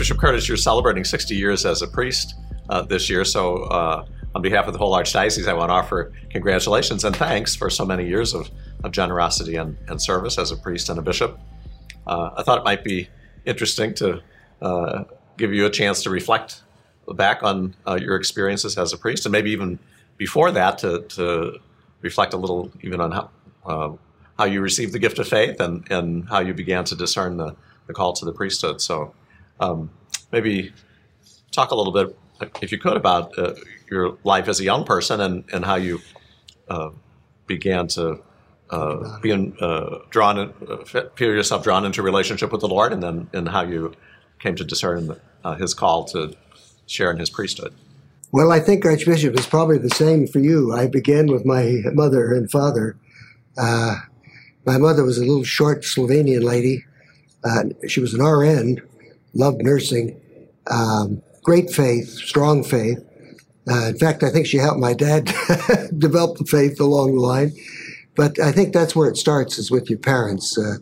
Archbishop Curtiss, you're celebrating 60 years as a priest uh, this year. So, uh, on behalf of the whole Archdiocese, I want to offer congratulations and thanks for so many years of, of generosity and, and service as a priest and a bishop. Uh, I thought it might be interesting to uh, give you a chance to reflect back on uh, your experiences as a priest, and maybe even before that, to, to reflect a little even on how, uh, how you received the gift of faith and, and how you began to discern the, the call to the priesthood. So, um, maybe talk a little bit, if you could, about uh, your life as a young person and, and how you uh, began to uh, uh, drawn, in, uh, feel yourself drawn into relationship with the Lord, and then and how you came to discern uh, His call to share in His priesthood. Well, I think Archbishop is probably the same for you. I began with my mother and father. My mother was a little short Slovenian lady. She was an RN, loved nursing, um, great faith, strong faith. in fact, I think she helped my dad develop the faith along the line. But I think that's where it starts is with your parents. Uh,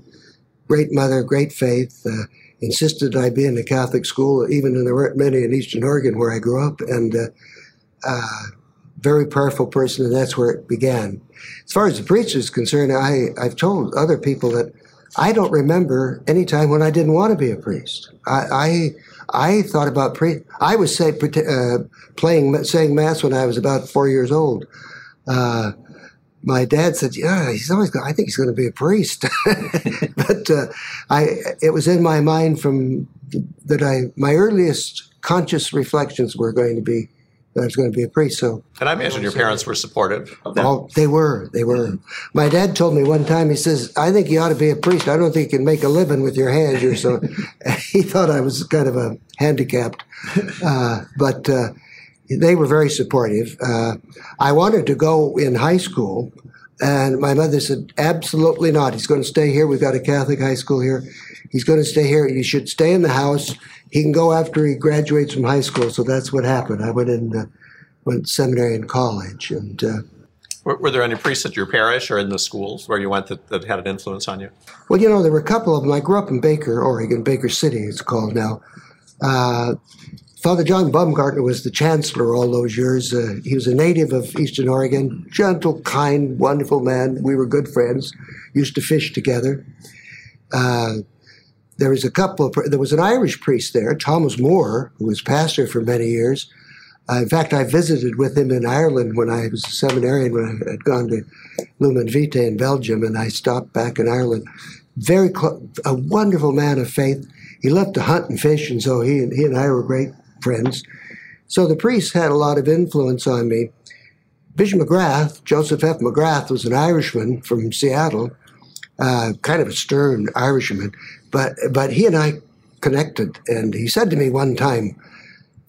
great mother, great faith. Uh, insisted I be in a Catholic school, even though there weren't many in Eastern Oregon where I grew up, and uh, uh, very powerful person, and that's where it began. As far as the priest is concerned, I, I've told other people that I don't remember any time when I didn't want to be a priest. I, I, I thought about priest. I was say, uh, playing, saying mass when I was about four years old. Uh, my dad said, "Yeah, he's always. Going, I think he's going to be a priest." but uh, I, it was in my mind from that I my earliest conscious reflections were going to be that I was going to be a priest. So, and I imagine your parents were supportive of that. Oh, they were. They were. My dad told me one time. He says, "I think you ought to be a priest. I don't think you can make a living with your hands." You're so. he thought I was kind of a handicapped, uh, but. Uh, they were very supportive. Uh, I wanted to go in high school, and my mother said, absolutely not. He's going to stay here. We've got a Catholic high school here. He's going to stay here. You should stay in the house. He can go after he graduates from high school. So that's what happened. I went in, uh, went to seminary and college. And uh, were, were, there any priests at your parish or in the schools where you went that, that had an influence on you? Well, you know, there were a couple of them. I grew up in Baker, Oregon, Baker City, it's called now. Uh, Father John Baumgartner was the chancellor all those years. Uh, he was a native of Eastern Oregon, gentle, kind, wonderful man. We were good friends, used to fish together. Uh, there was a couple of, there was an Irish priest there, Thomas Moore, who was pastor for many years. Uh, in fact, I visited with him in Ireland when I was a seminarian, when I had gone to Lumen Vitae in Belgium, and I stopped back in Ireland. Very, cl- a wonderful man of faith. He loved to hunt and fish, and so he and, he and I were great friends. So the priests had a lot of influence on me. Bishop McGrath, Joseph F. McGrath, was an Irishman from Seattle, uh, kind of a stern Irishman, but but he and I connected, and he said to me one time,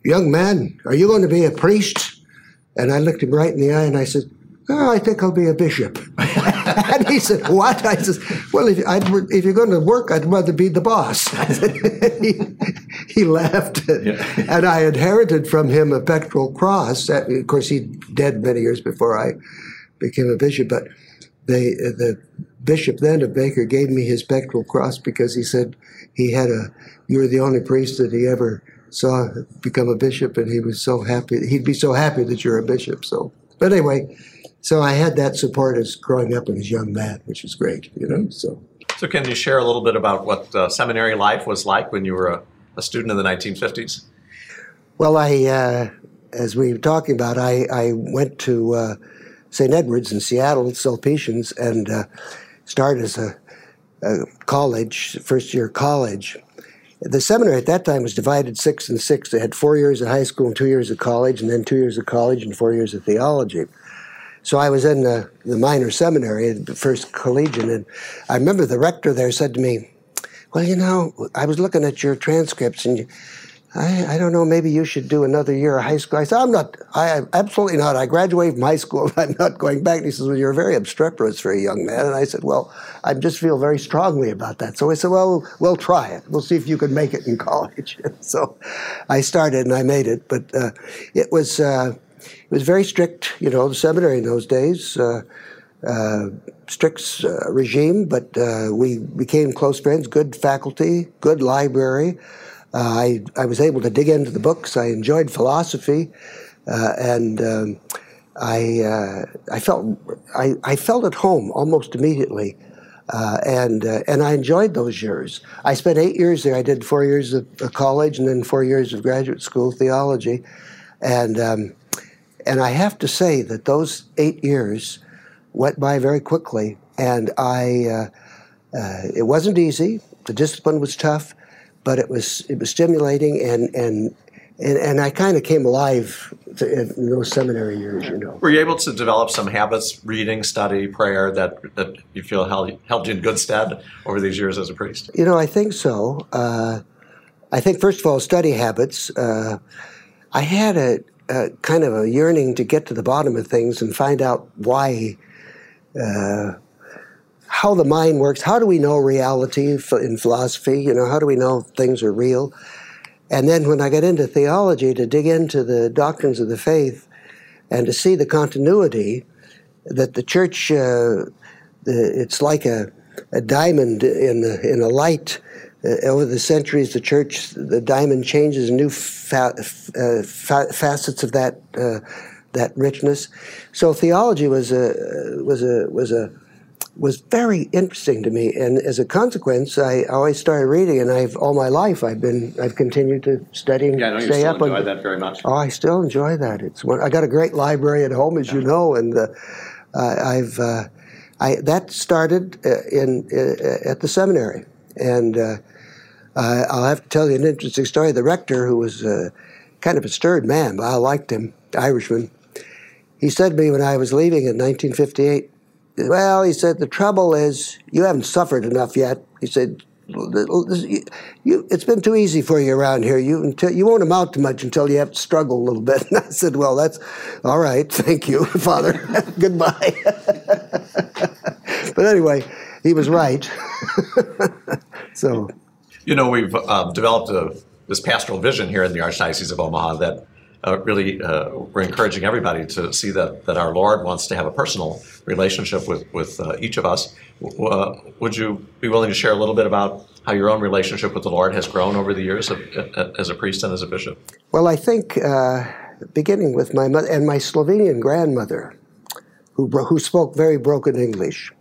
"Young man, are you going to be a priest?" And I looked him right in the eye, and I said, oh, I think I'll be a bishop. and he said, what? I said, well, if, if, you're going to work, I'd rather be the boss. he, he, laughed. Yeah. And I inherited from him a pectoral cross. Of course, he dead many years before I became a bishop, but they, the bishop then of Baker gave me his pectoral cross because he said he had a, you were the only priest that he ever saw become a bishop, and he was so happy. He'd be so happy that you're a bishop. So, but anyway, so I had that support as growing up and as young man, which was great, you know. So, so can you share a little bit about what uh, seminary life was like when you were a, a student in the 1950s? Well, I, uh, as we were talking about, I, I went to uh, St. Edward's in Seattle, Sulpicians, and uh, started as a, a college, first year college. The seminary at that time was divided six and six. They had four years of high school and two years of college, and then two years of college and four years of theology. So I was in the, the minor seminary, the first collegian, and I remember the rector there said to me, Well, you know, I was looking at your transcripts and you, I, I don't know, maybe you should do another year of high school. I said, I'm not, I absolutely not. I graduated from high school. I'm not going back. And he says, Well, you're very obstreperous for a young man. And I said, Well, I just feel very strongly about that. So I said, Well, we'll try it. We'll see if you can make it in college. so I started and I made it. But uh, it was, uh, it was very strict, you know, the seminary in those days. Uh, uh, strict uh, regime, but uh, we became close friends. Good faculty, good library, I, I was able to dig into the books. I enjoyed philosophy, uh, and um, I, uh, I, felt, I, I, felt at home almost immediately. Uh, and uh, and I enjoyed those years. I spent eight years there. I did four years of college and then four years of graduate school theology, and um, and I have to say that those eight years went by very quickly. And I, uh, uh, it wasn't easy. The discipline was tough, but it was it was stimulating and and and, and I kind of came alive in those seminary years, you know. Were you able to develop some habits, reading, study, prayer, that, that you feel held, helped you in good stead over these years as a priest? You know, I think so. Uh, I think, first of all, study habits. Uh, I had a, a, kind of a yearning to get to the bottom of things and find out why, uh, how the mind works. How do we know reality in philosophy? You know, how do we know things are real? And then when I got into theology, to dig into the doctrines of the faith and to see the continuity that the church, uh, it's like a, a diamond in, the, in a light. Uh, over the centuries, the church, the diamond changes new fa- uh, fa- facets of that uh, that richness. So theology was a was a was a was very interesting to me, and as a consequence, I always started reading, and I've all my life I've been I've continued to study and yeah, know stay up. enjoy on, that very much. Oh, I still enjoy that. It's one, I got a great library at home, as yeah. you know, and uh, I've uh, I that started uh, in uh, at the seminary, and uh, I'll have to tell you an interesting story. The rector, who was uh, kind of a stirred man, but I liked him, Irishman. He said to me when I was leaving in 1958 well, he said, the trouble is you haven't suffered enough yet. He said, it's been too easy for you around here. You until, you won't amount to much until you have to struggle a little bit. And I said, well, that's all right. Thank you, Father. Goodbye. but anyway, he was right. so, you know, we've um, developed a, this pastoral vision here in the Archdiocese of Omaha that uh, really uh, we're encouraging everybody to see that, that our Lord wants to have a personal relationship with, with uh, each of us. Uh, would you be willing to share a little bit about how your own relationship with the Lord has grown over the years of, uh, as a priest and as a bishop? Well, I think uh, beginning with my mother and my Slovenian grandmother, who, who spoke very broken English.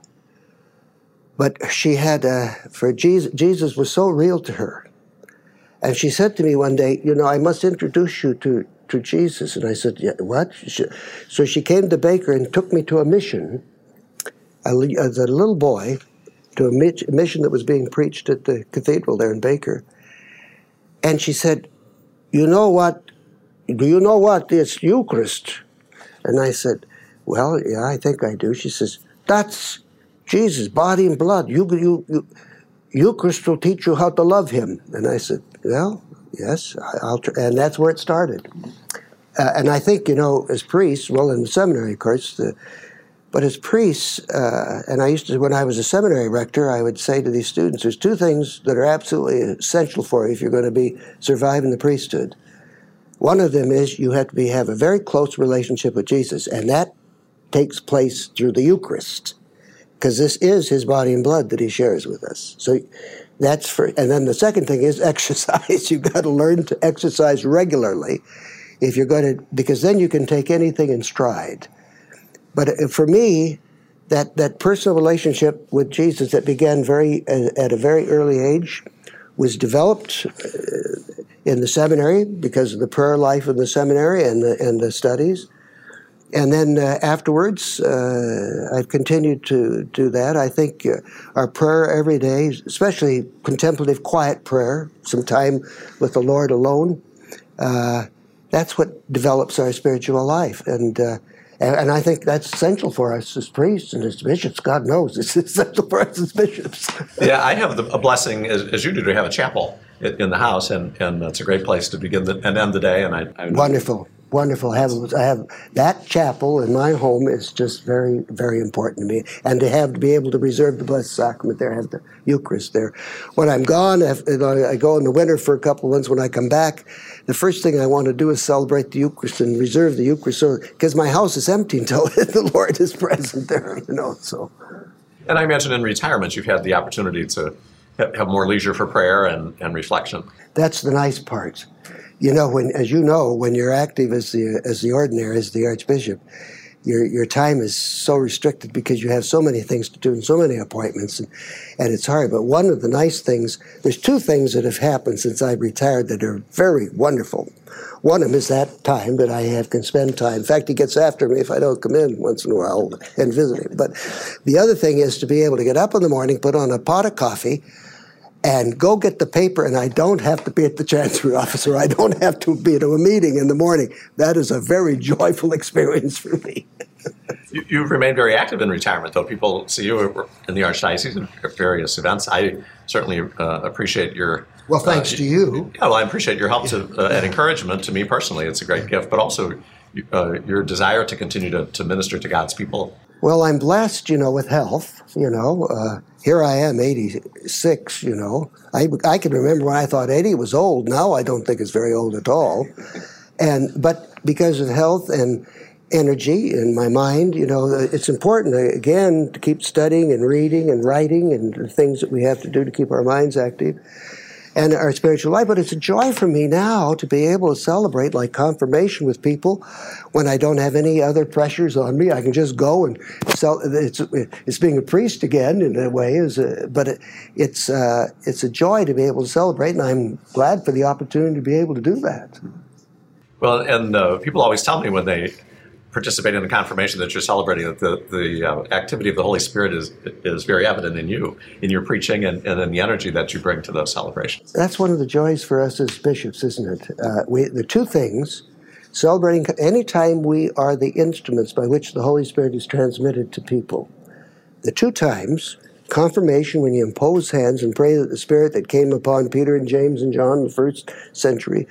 But she had, for Jesus, Jesus was so real to her. And she said to me one day, You know, I must introduce you to, to Jesus. And I said, yeah, What? So she came to Baker and took me to a mission as a little boy to a mission that was being preached at the cathedral there in Baker. And she said, You know what? Do you know what? It's Eucharist. And I said, Well, yeah, I think I do. She says, That's Jesus' body and blood. You, you, you, Eucharist will teach you how to love him. And I said, Well, Yes, I'll tr- and that's where it started. Uh, and I think, you know, as priests, well, in the seminary, of course, the, but as priests, uh, and I used to, when I was a seminary rector, I would say to these students, there's two things that are absolutely essential for you if you're going to be surviving the priesthood. One of them is you have to be, have a very close relationship with Jesus, and that takes place through the Eucharist, because this is his body and blood that he shares with us. So that's for, and then the second thing is exercise. You've got to learn to exercise regularly if you're going to, because then you can take anything in stride. But uh, for me, that, that personal relationship with Jesus that began very at a very early age was developed uh, in the seminary because of the prayer life of the seminary and the, and the studies and then uh, afterwards, uh, I've continued to do that. I think uh, our prayer every day, especially contemplative, quiet prayer, some time with the Lord alone, uh, that's what develops our spiritual life. And, uh, and, and I think that's essential for us as priests and as bishops. God knows it's essential for us as bishops. yeah, I have the, a blessing, as, as, you do, to have a chapel in the house, and, and it's a great place to begin the, and end the day. And I, I wonderful wonderful. I have, I have that chapel in my home is just very, very important to me. And to have to be able to reserve the Blessed Sacrament there, have the Eucharist there. When I'm gone, I go in the winter for a couple of months. When I come back, the first thing I want to do is celebrate the Eucharist and reserve the Eucharist, so because my house is empty until the Lord is present there. You know, so. And I imagine in retirement, you've had the opportunity to have more leisure for prayer and, and reflection. That's the nice part. You know, when as you know, when you're active as the as the ordinary, as the archbishop, your your time is so restricted because you have so many things to do and so many appointments, and, and it's hard. But one of the nice things, there's two things that have happened since I retired that are very wonderful. One of them is that time that I have can spend time. In fact, he gets after me if I don't come in once in a while and visit him. But the other thing is to be able to get up in the morning, put on a pot of coffee, and go get the paper, and I don't have to be at the Chancery office or I don't have to be at a meeting in the morning. That is a very joyful experience for me. you, you've remained very active in retirement, though. People see you in the Archdiocese at various events. I certainly uh, appreciate your. Well, thanks uh, to you. Yeah, well, I appreciate your help to, uh, and encouragement to me personally. It's a great gift, but also uh, your desire to continue to, to minister to God's people. Well, I'm blessed, you know, with health. You know, uh, here I am, 86. You know, I I can remember when I thought 80 was old. Now I don't think it's very old at all. And but because of health and energy in my mind, you know, it's important again to keep studying and reading and writing and the things that we have to do to keep our minds active and our spiritual life. But it's a joy for me now to be able to celebrate like confirmation with people when I don't have any other pressures on me. I can just go and sell. It's, it's being a priest again in a way, is but it, it's uh, it's a joy to be able to celebrate, and I'm glad for the opportunity to be able to do that. Well, and uh, people always tell me when they participate in the confirmation that you're celebrating, that the, the uh, activity of the Holy Spirit is is very evident in you, in your preaching, and, and in the energy that you bring to those celebrations. That's one of the joys for us as bishops, isn't it? Uh, we, the two things celebrating anytime we are the instruments by which the Holy Spirit is transmitted to people. The two times confirmation when you impose hands and pray that the Spirit that came upon Peter and James and John in the first century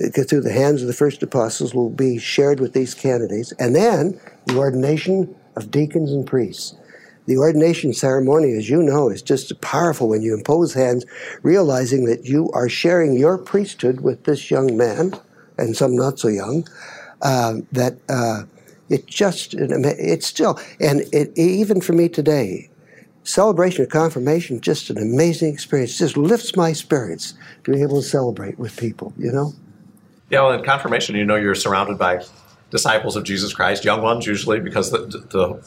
through the hands of the first apostles will be shared with these candidates. And then the ordination of deacons and priests. The ordination ceremony, as you know, is just powerful when you impose hands, realizing that you are sharing your priesthood with this young man, and some not so young, uh, that uh, it just, it's still, and it, even for me today, celebration of confirmation, just an amazing experience. Just lifts my spirits to be able to celebrate with people, you know? Yeah, well, in confirmation, you know you're surrounded by disciples of Jesus Christ, young ones usually, because the, the,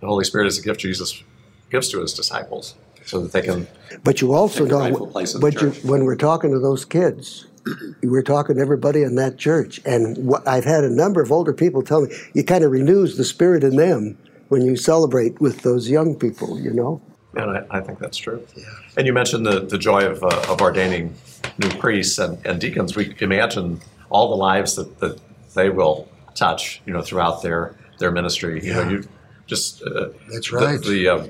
the Holy Spirit is a gift Jesus gives to his disciples so that they can. But you also know, but you, when we're talking to those kids, we're talking to everybody in that church. And what, I've had a number of older people tell me, it kind of renews the spirit in them when you celebrate with those young people, you know? And I, I think that's true. Yeah. And you mentioned the, the joy of, uh, of ordaining new priests and, and deacons. We imagine all the lives that, that they will touch, you know, throughout their their ministry. You know, you just uh, that's right. The, the uh,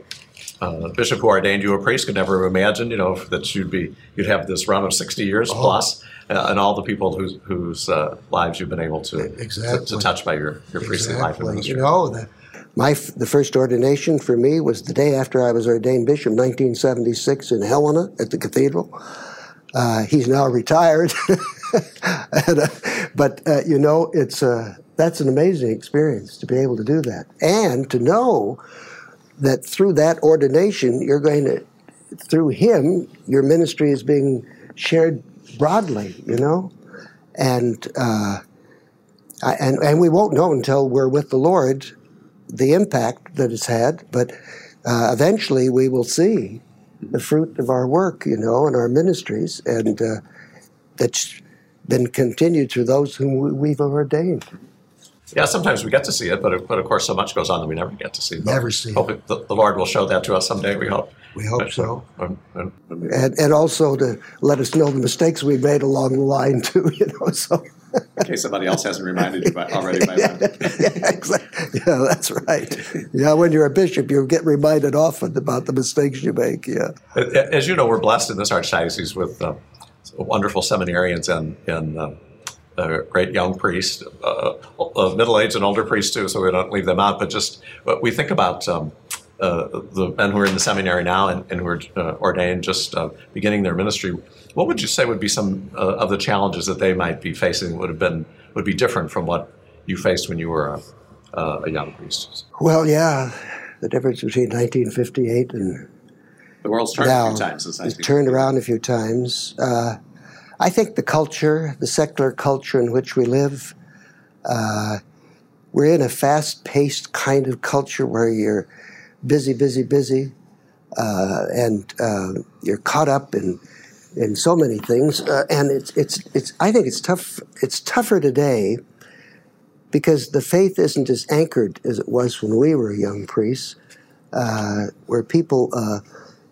uh, bishop who ordained you a priest could never imagine, you know, that you'd be you'd have this run of sixty years oh. plus, uh, and all the people whose whose uh, lives you've been able to, exactly. to, to touch by your your priestly exactly. life and ministry. You know that. My the first ordination for me was the day after I was ordained bishop, 1976, in Helena at the cathedral. Uh, he's now retired. and, uh, but uh, you know, it's uh, that's an amazing experience to be able to do that, and to know that through that ordination, you're going to, through him, your ministry is being shared broadly. You know, and uh, and and we won't know until we're with the Lord the impact that it's had, but uh, eventually we will see the fruit of our work, you know, and our ministries, and uh, that's been continued through those whom we've ordained. Yeah, sometimes we get to see it, but, but of course, so much goes on that we never get to see it. Never see hope it. The, the, Lord will show that to us someday, we hope. We hope but, so. Um, um, and, and also to let us know the mistakes we made along the line, too, you know, so. In case somebody else hasn't reminded you by, already by yeah, yeah, exactly. yeah, that's right. Yeah, when you're a bishop, you get reminded often about the mistakes you make. Yeah. As you know, we're blessed in this archdiocese with uh, wonderful seminarians and, and uh, a great young priest, uh, middle aged and older priests too, so we don't leave them out. But just we think about um, uh, the men who are in the seminary now and, and who are uh, ordained just uh, beginning their ministry. What would you say would be some uh, of the challenges that they might be facing would have been would be different from what you faced when you were a, a young priest? Well, yeah, the difference between 1958 and The world's turned now, a few times since I It's turned around a few times. Uh, I think the culture, the secular culture in which we live, uh, we're in a fast-paced kind of culture where you're busy, busy, busy, uh, and uh, you're caught up in in so many things. Uh, and it's it's it's. I think it's tough. It's tougher today because the faith isn't as anchored as it was when we were young priests, uh, where people uh,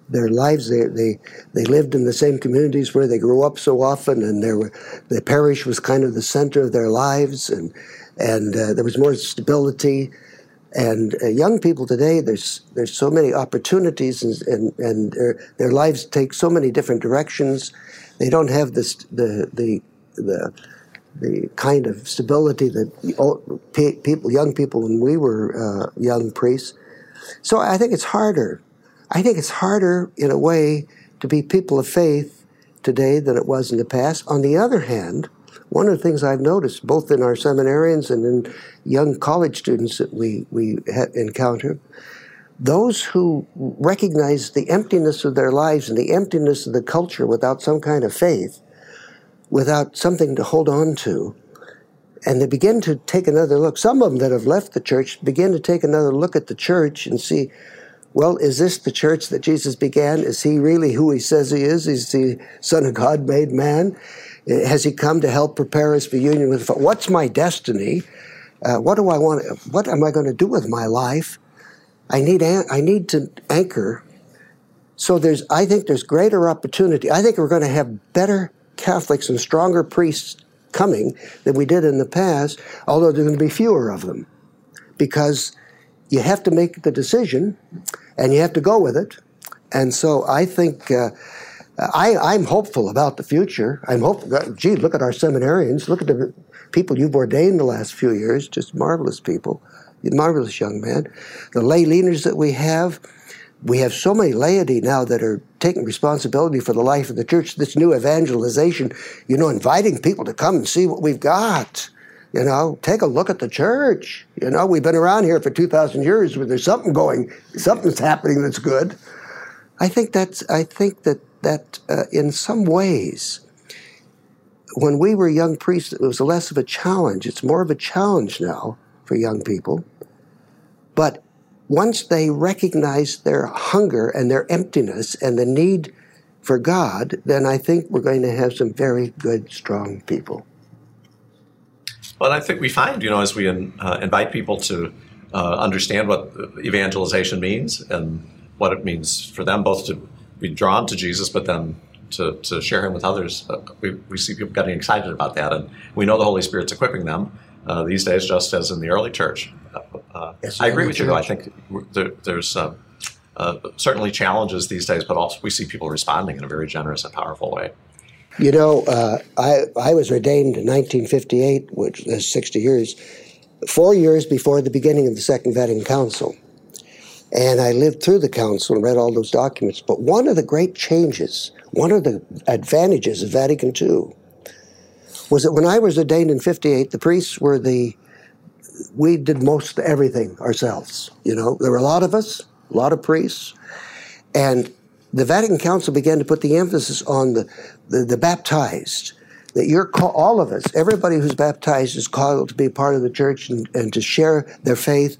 their lives they, they they lived in the same communities where they grew up so often, and there were the parish was kind of the center of their lives, and and uh, there was more stability. And uh, young people today, there's there's so many opportunities, and and, and their, their lives take so many different directions. They don't have this the the the the kind of stability that people, young people, when we were uh, young priests. So I think it's harder. I think it's harder in a way to be people of faith today than it was in the past. On the other hand, one of the things I've noticed, both in our seminarians and in young college students that we, we encounter, those who recognize the emptiness of their lives and the emptiness of the culture without some kind of faith without something to hold on to. And they begin to take another look. Some of them that have left the church begin to take another look at the church and see, well, is this the church that Jesus began? Is he really who he says he is? Is he Son of God made man? Has he come to help prepare us for union with? What's my destiny? Uh, what do I want? What am I going to do with my life? I need I need to anchor. So there's I think there's greater opportunity. I think we're going to have better Catholics and stronger priests coming than we did in the past, although there are going to be fewer of them. Because you have to make the decision and you have to go with it. And so I think uh, I, am hopeful about the future. I'm hopeful. Gee, look at our seminarians. Look at the people you've ordained the last few years. Just marvelous people, marvelous young men. The lay leaders that we have we have so many laity now that are taking responsibility for the life of the church. This new evangelization, you know, inviting people to come and see what we've got. You know, take a look at the church. You know, we've been around here for 2,000 years where there's something going, something's happening that's good. I think that's, I think that, that uh, in some ways, when we were young priests, it was less of a challenge. It's more of a challenge now for young people. But once they recognize their hunger and their emptiness and the need for God, then I think we're going to have some very good, strong people. Well, I think we find, you know, as we in, uh, invite people to uh, understand what evangelization means and what it means for them both to be drawn to Jesus, but then to, to share him with others, uh, we, we see people getting excited about that. And we know the Holy Spirit's equipping them uh, these days, just as in the early church. Uh, yes, I agree with you, though. I think there, there's uh, uh, certainly challenges these days, but also we see people responding in a very generous and powerful way. You know, uh, I, I was ordained in 1958, which is 60 years, four years before the beginning of the Second Vatican Council. And I lived through the council and read all those documents. But one of the great changes, one of the advantages of Vatican II, was that when I was ordained in 58, the priests were the we did most everything ourselves. You know, there were a lot of us, a lot of priests, and the Vatican Council began to put the emphasis on the, the, the baptized. That you're call, all of us, everybody who's baptized is called to be part of the church and, and to share their faith.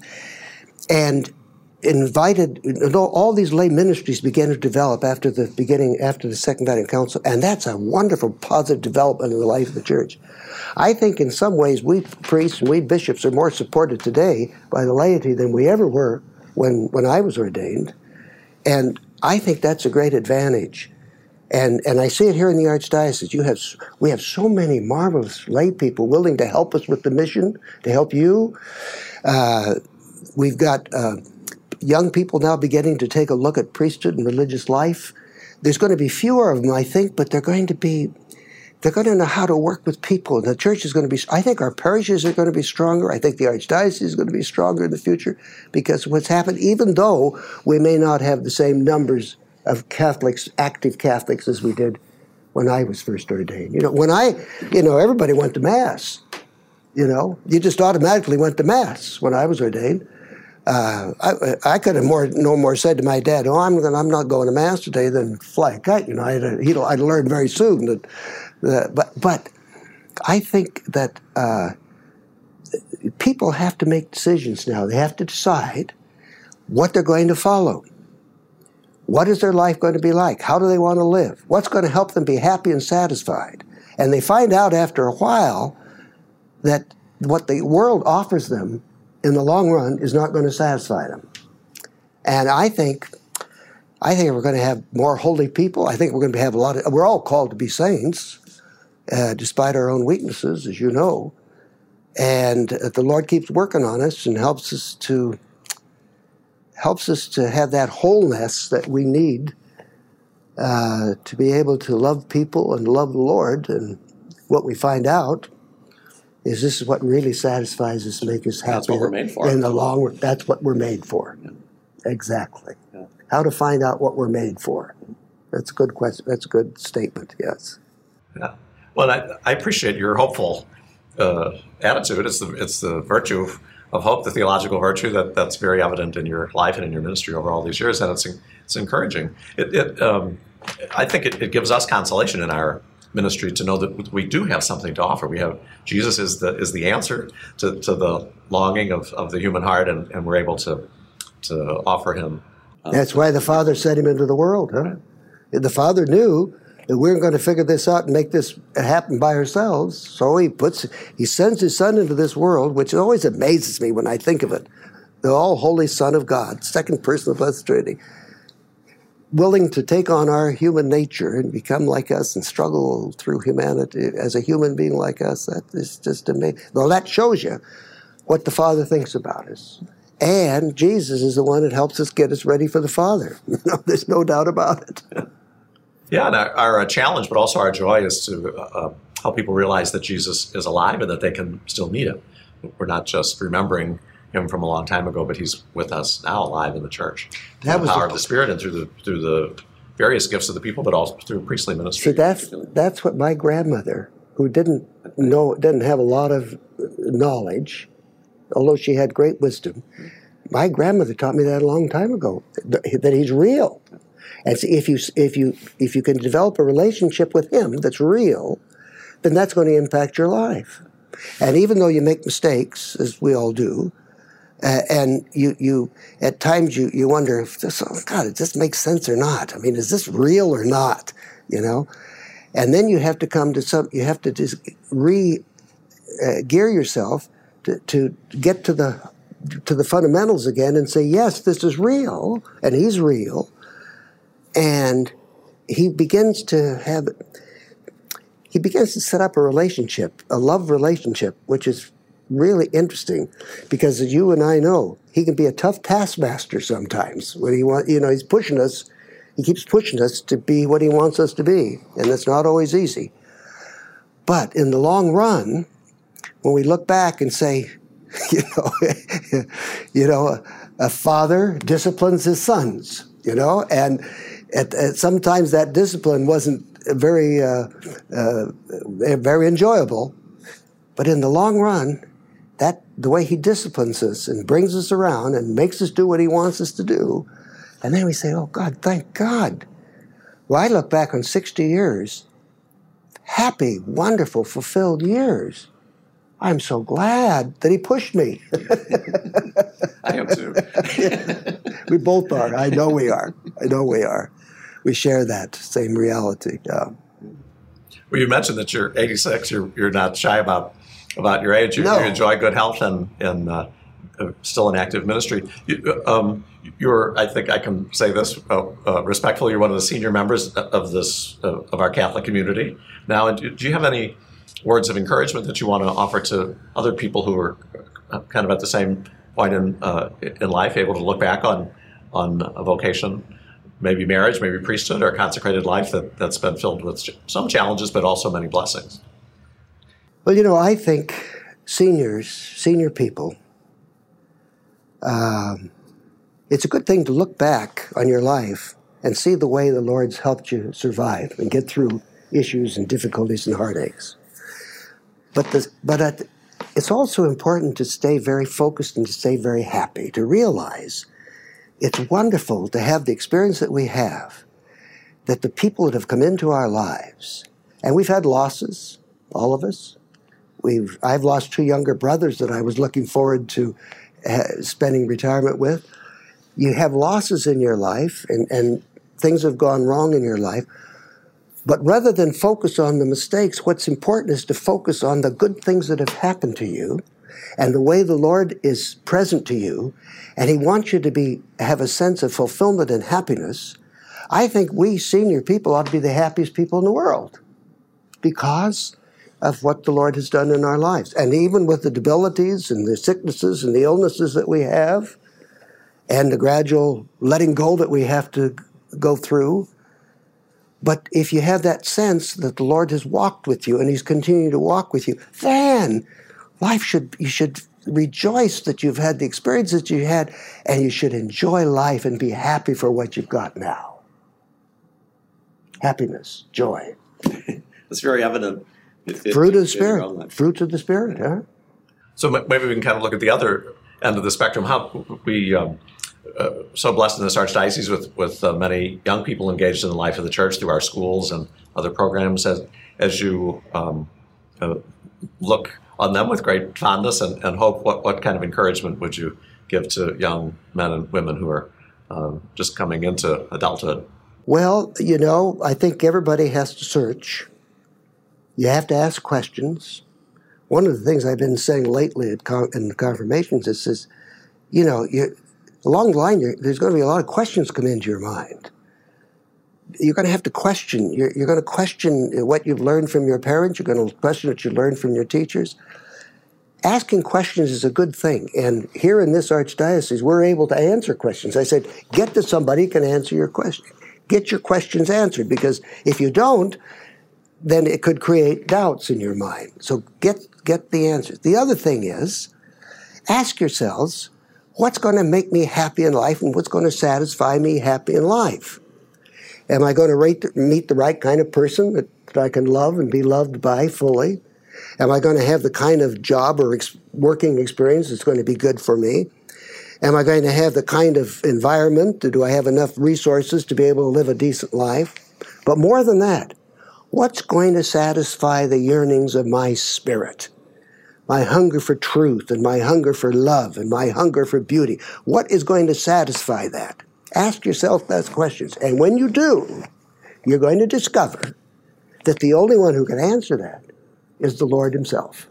And invited all these lay ministries began to develop after the beginning after the second vatican council and that's a wonderful positive development in the life of the church i think in some ways we priests and we bishops are more supported today by the laity than we ever were when when i was ordained and i think that's a great advantage and and I see it here in the archdiocese. You have we have so many marvelous lay people willing to help us with the mission, to help you. Uh, we've got uh, young people now beginning to take a look at priesthood and religious life. There's going to be fewer of them, I think, but they're going to be they're going to know how to work with people. The church is going to be, I think our parishes are going to be stronger. I think the archdiocese is going to be stronger in the future because what's happened, even though we may not have the same numbers of Catholics, active Catholics, as we did when I was first ordained. You know, when I, you know, everybody went to Mass. You know, you just automatically went to Mass when I was ordained. Uh, I, I could have more no more said to my dad, "Oh, I'm I'm not going to mass today," than fly a kite. You know, I'd he'd, I'd learned very soon that, that but but I think that uh, people have to make decisions now. They have to decide what they're going to follow. What is their life going to be like? How do they want to live? What's going to help them be happy and satisfied? And they find out after a while that what the world offers them in the long run is not going to satisfy them. And I think I think we're going to have more holy people. I think we're going to have a lot of we're all called to be saints, uh, despite our own weaknesses, as you know. And the Lord keeps working on us and helps us to helps us to have that wholeness that we need uh, to be able to love people and love the Lord. And what we find out is this is what really satisfies us, make us happy. That's what we're made for. In the long run, that's what we're made for. Yeah. Exactly. Yeah. How to find out what we're made for. That's a good question. That's a good statement. Yes. Yeah. Well, I, I appreciate your hopeful uh, attitude. It's the it's the virtue of, of hope, the theological virtue that, that's very evident in your life and in your ministry over all these years, and it's it's encouraging. It, it um, I think it, it, gives us consolation in our ministry to know that we do have something to offer. We have Jesus is the is the answer to, to the longing of, of the human heart, and, and we're able to to offer Him. Uh, That's why the Father sent Him into the world. Huh? The Father knew that we we're going to figure this out and make this happen by ourselves. So He puts He sends His Son into this world, which always amazes me when I think of it. The all holy Son of God, second person of the Trinity willing to take on our human nature and become like us and struggle through humanity as a human being like us, that is just amazing. Well, that shows you what the Father thinks about us. And Jesus is the one that helps us get us ready for the Father. There's no doubt about it. Yeah, and our, our, uh, challenge, but also our joy, is to uh, uh, help people realize that Jesus is alive and that they can still meet him. We're not just remembering him from a long time ago, but he's with us now, alive in the church. That was the power of the Spirit and through the through the various gifts of the people, but also through priestly ministry. See, that's that's what my grandmother, who didn't know, didn't have a lot of knowledge, although she had great wisdom. My grandmother taught me that a long time ago that he's real, and so if you if you if you can develop a relationship with him that's real, then that's going to impact your life. And even though you make mistakes, as we all do, uh, and you, you, at times you, you wonder if this, oh God, does this make sense or not? I mean, is this real or not? You know? And then you have to come to some, you have to just re uh, gear yourself to, to get to the, to the fundamentals again and say, yes, this is real, and he's real. And he begins to have, he begins to set up a relationship, a love relationship, which is really interesting because as you and I know, he can be a tough taskmaster sometimes when he want, you know, he's pushing us. He keeps pushing us to be what he wants us to be, and it's not always easy. But in the long run, when we look back and say, you know, you know, a, a father disciplines his sons, you know, and at, at sometimes that discipline wasn't very, uh, uh, very enjoyable. But in the long run, the way he disciplines us and brings us around and makes us do what he wants us to do. And then we say, oh God, thank God. Well, I look back on 60 years, happy, wonderful, fulfilled years. I'm so glad that he pushed me. I am too. we both are. I know we are. I know we are. We share that same reality. Yeah. Well, you mentioned that you're 86. You're, you're not shy about about your age. You, no. you enjoy good health and, and uh, uh, still in active ministry. You, um, are I think I can say this uh, uh, respectfully, you're one of the senior members of this, uh, of our Catholic community. Now, do, do you have any words of encouragement that you want to offer to other people who are uh, kind of at the same point in, in life, able to look back on, on a vocation? Maybe marriage, maybe priesthood, or a consecrated life that, that's been filled with some challenges, but also many blessings. Well, you know, I think seniors, senior people, um, it's a good thing to look back on your life and see the way the Lord's helped you survive and get through issues and difficulties and heartaches. But the, but at, it's also important to stay very focused and to stay very happy, to realize it's wonderful to have the experience that we have, that the people that have come into our lives, and we've had losses, all of us. We've, I've lost two younger brothers that I was looking forward to uh, spending retirement with. You have losses in your life, and, and things have gone wrong in your life. But rather than focus on the mistakes, what's important is to focus on the good things that have happened to you and the way the Lord is present to you, and He wants you to be have a sense of fulfillment and happiness. I think we senior people ought to be the happiest people in the world because of what the Lord has done in our lives. And even with the debilities and the sicknesses and the illnesses that we have, and the gradual letting go that we have to go through. But if you have that sense that the Lord has walked with you and He's continuing to walk with you, then life should you should rejoice that you've had the experience that you had, and you should enjoy life and be happy for what you've got now. Happiness, joy. it's very evident. It, Fruit of the Spirit. Fruits of the Spirit, huh? So maybe we can kind of look at the other end of the spectrum. How we um, uh, so blessed in this archdiocese with with uh, many young people engaged in the life of the church through our schools and other programs. As as you um, uh, look on them with great fondness and, and hope, what what kind of encouragement would you give to young men and women who are um, just coming into adulthood? Well, you know, I think everybody has to search. You have to ask questions. One of the things I've been saying lately con- in the confirmations is, is you know, along the line, there's going to be a lot of questions come into your mind. You're going to have to question. You're, you're going to question what you've learned from your parents. You're going to question what you learned from your teachers. Asking questions is a good thing. And here in this archdiocese, we're able to answer questions. I said, get to somebody who can answer your question. Get your questions answered because if you don't, then it could create doubts in your mind. So get, get the answers. The other thing is, ask yourselves, what's going to make me happy in life and what's going to satisfy me happy in life? Am I going to meet the right kind of person that, that, I can love and be loved by fully? Am I going to have the kind of job or ex- working experience that's going to be good for me? Am I going to have the kind of environment? Do I have enough resources to be able to live a decent life? But more than that, what's going to satisfy the yearnings of my spirit? my hunger for truth and my hunger for love and my hunger for beauty. What is going to satisfy that? Ask yourself those questions. And when you do, you're going to discover that the only one who can answer that is the Lord Himself.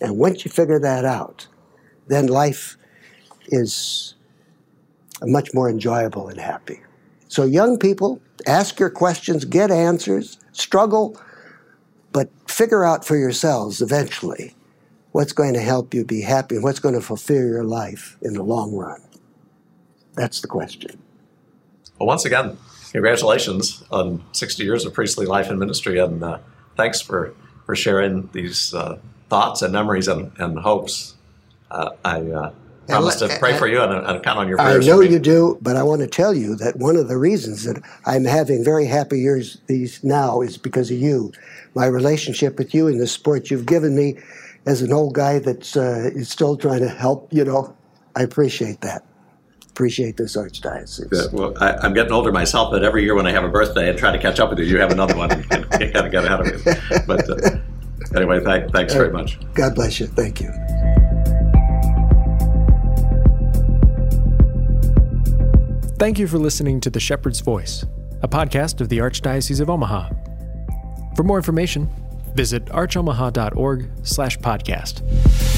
And once you figure that out, then life is much more enjoyable and happy. So, young people, ask your questions, get answers, struggle, but figure out for yourselves eventually what's going to help you be happy, and what's going to fulfill your life in the long run? That's the question. Well, once again, congratulations on 60 years of priestly life and ministry, and uh, thanks for, for sharing these uh, thoughts and memories and, and hopes. Uh, I uh, promise to pray for you and, and count on your prayers. I know you do, but I want to tell you that one of the reasons that I'm having very happy years these now is because of you. My relationship with you and the support you've given me as an old guy that's uh, is still trying to help, you know, I appreciate that. Appreciate this archdiocese. Yeah, well, I, am getting older myself, but every year when I have a birthday, I try to catch up with you. You have another one, and, and kind of get ahead of me. But uh, anyway, th- thanks very much. God bless you. Thank you. Thank you for listening to The Shepherd's Voice, a podcast of the Archdiocese of Omaha. For more information, visit archomaha.org slash podcast.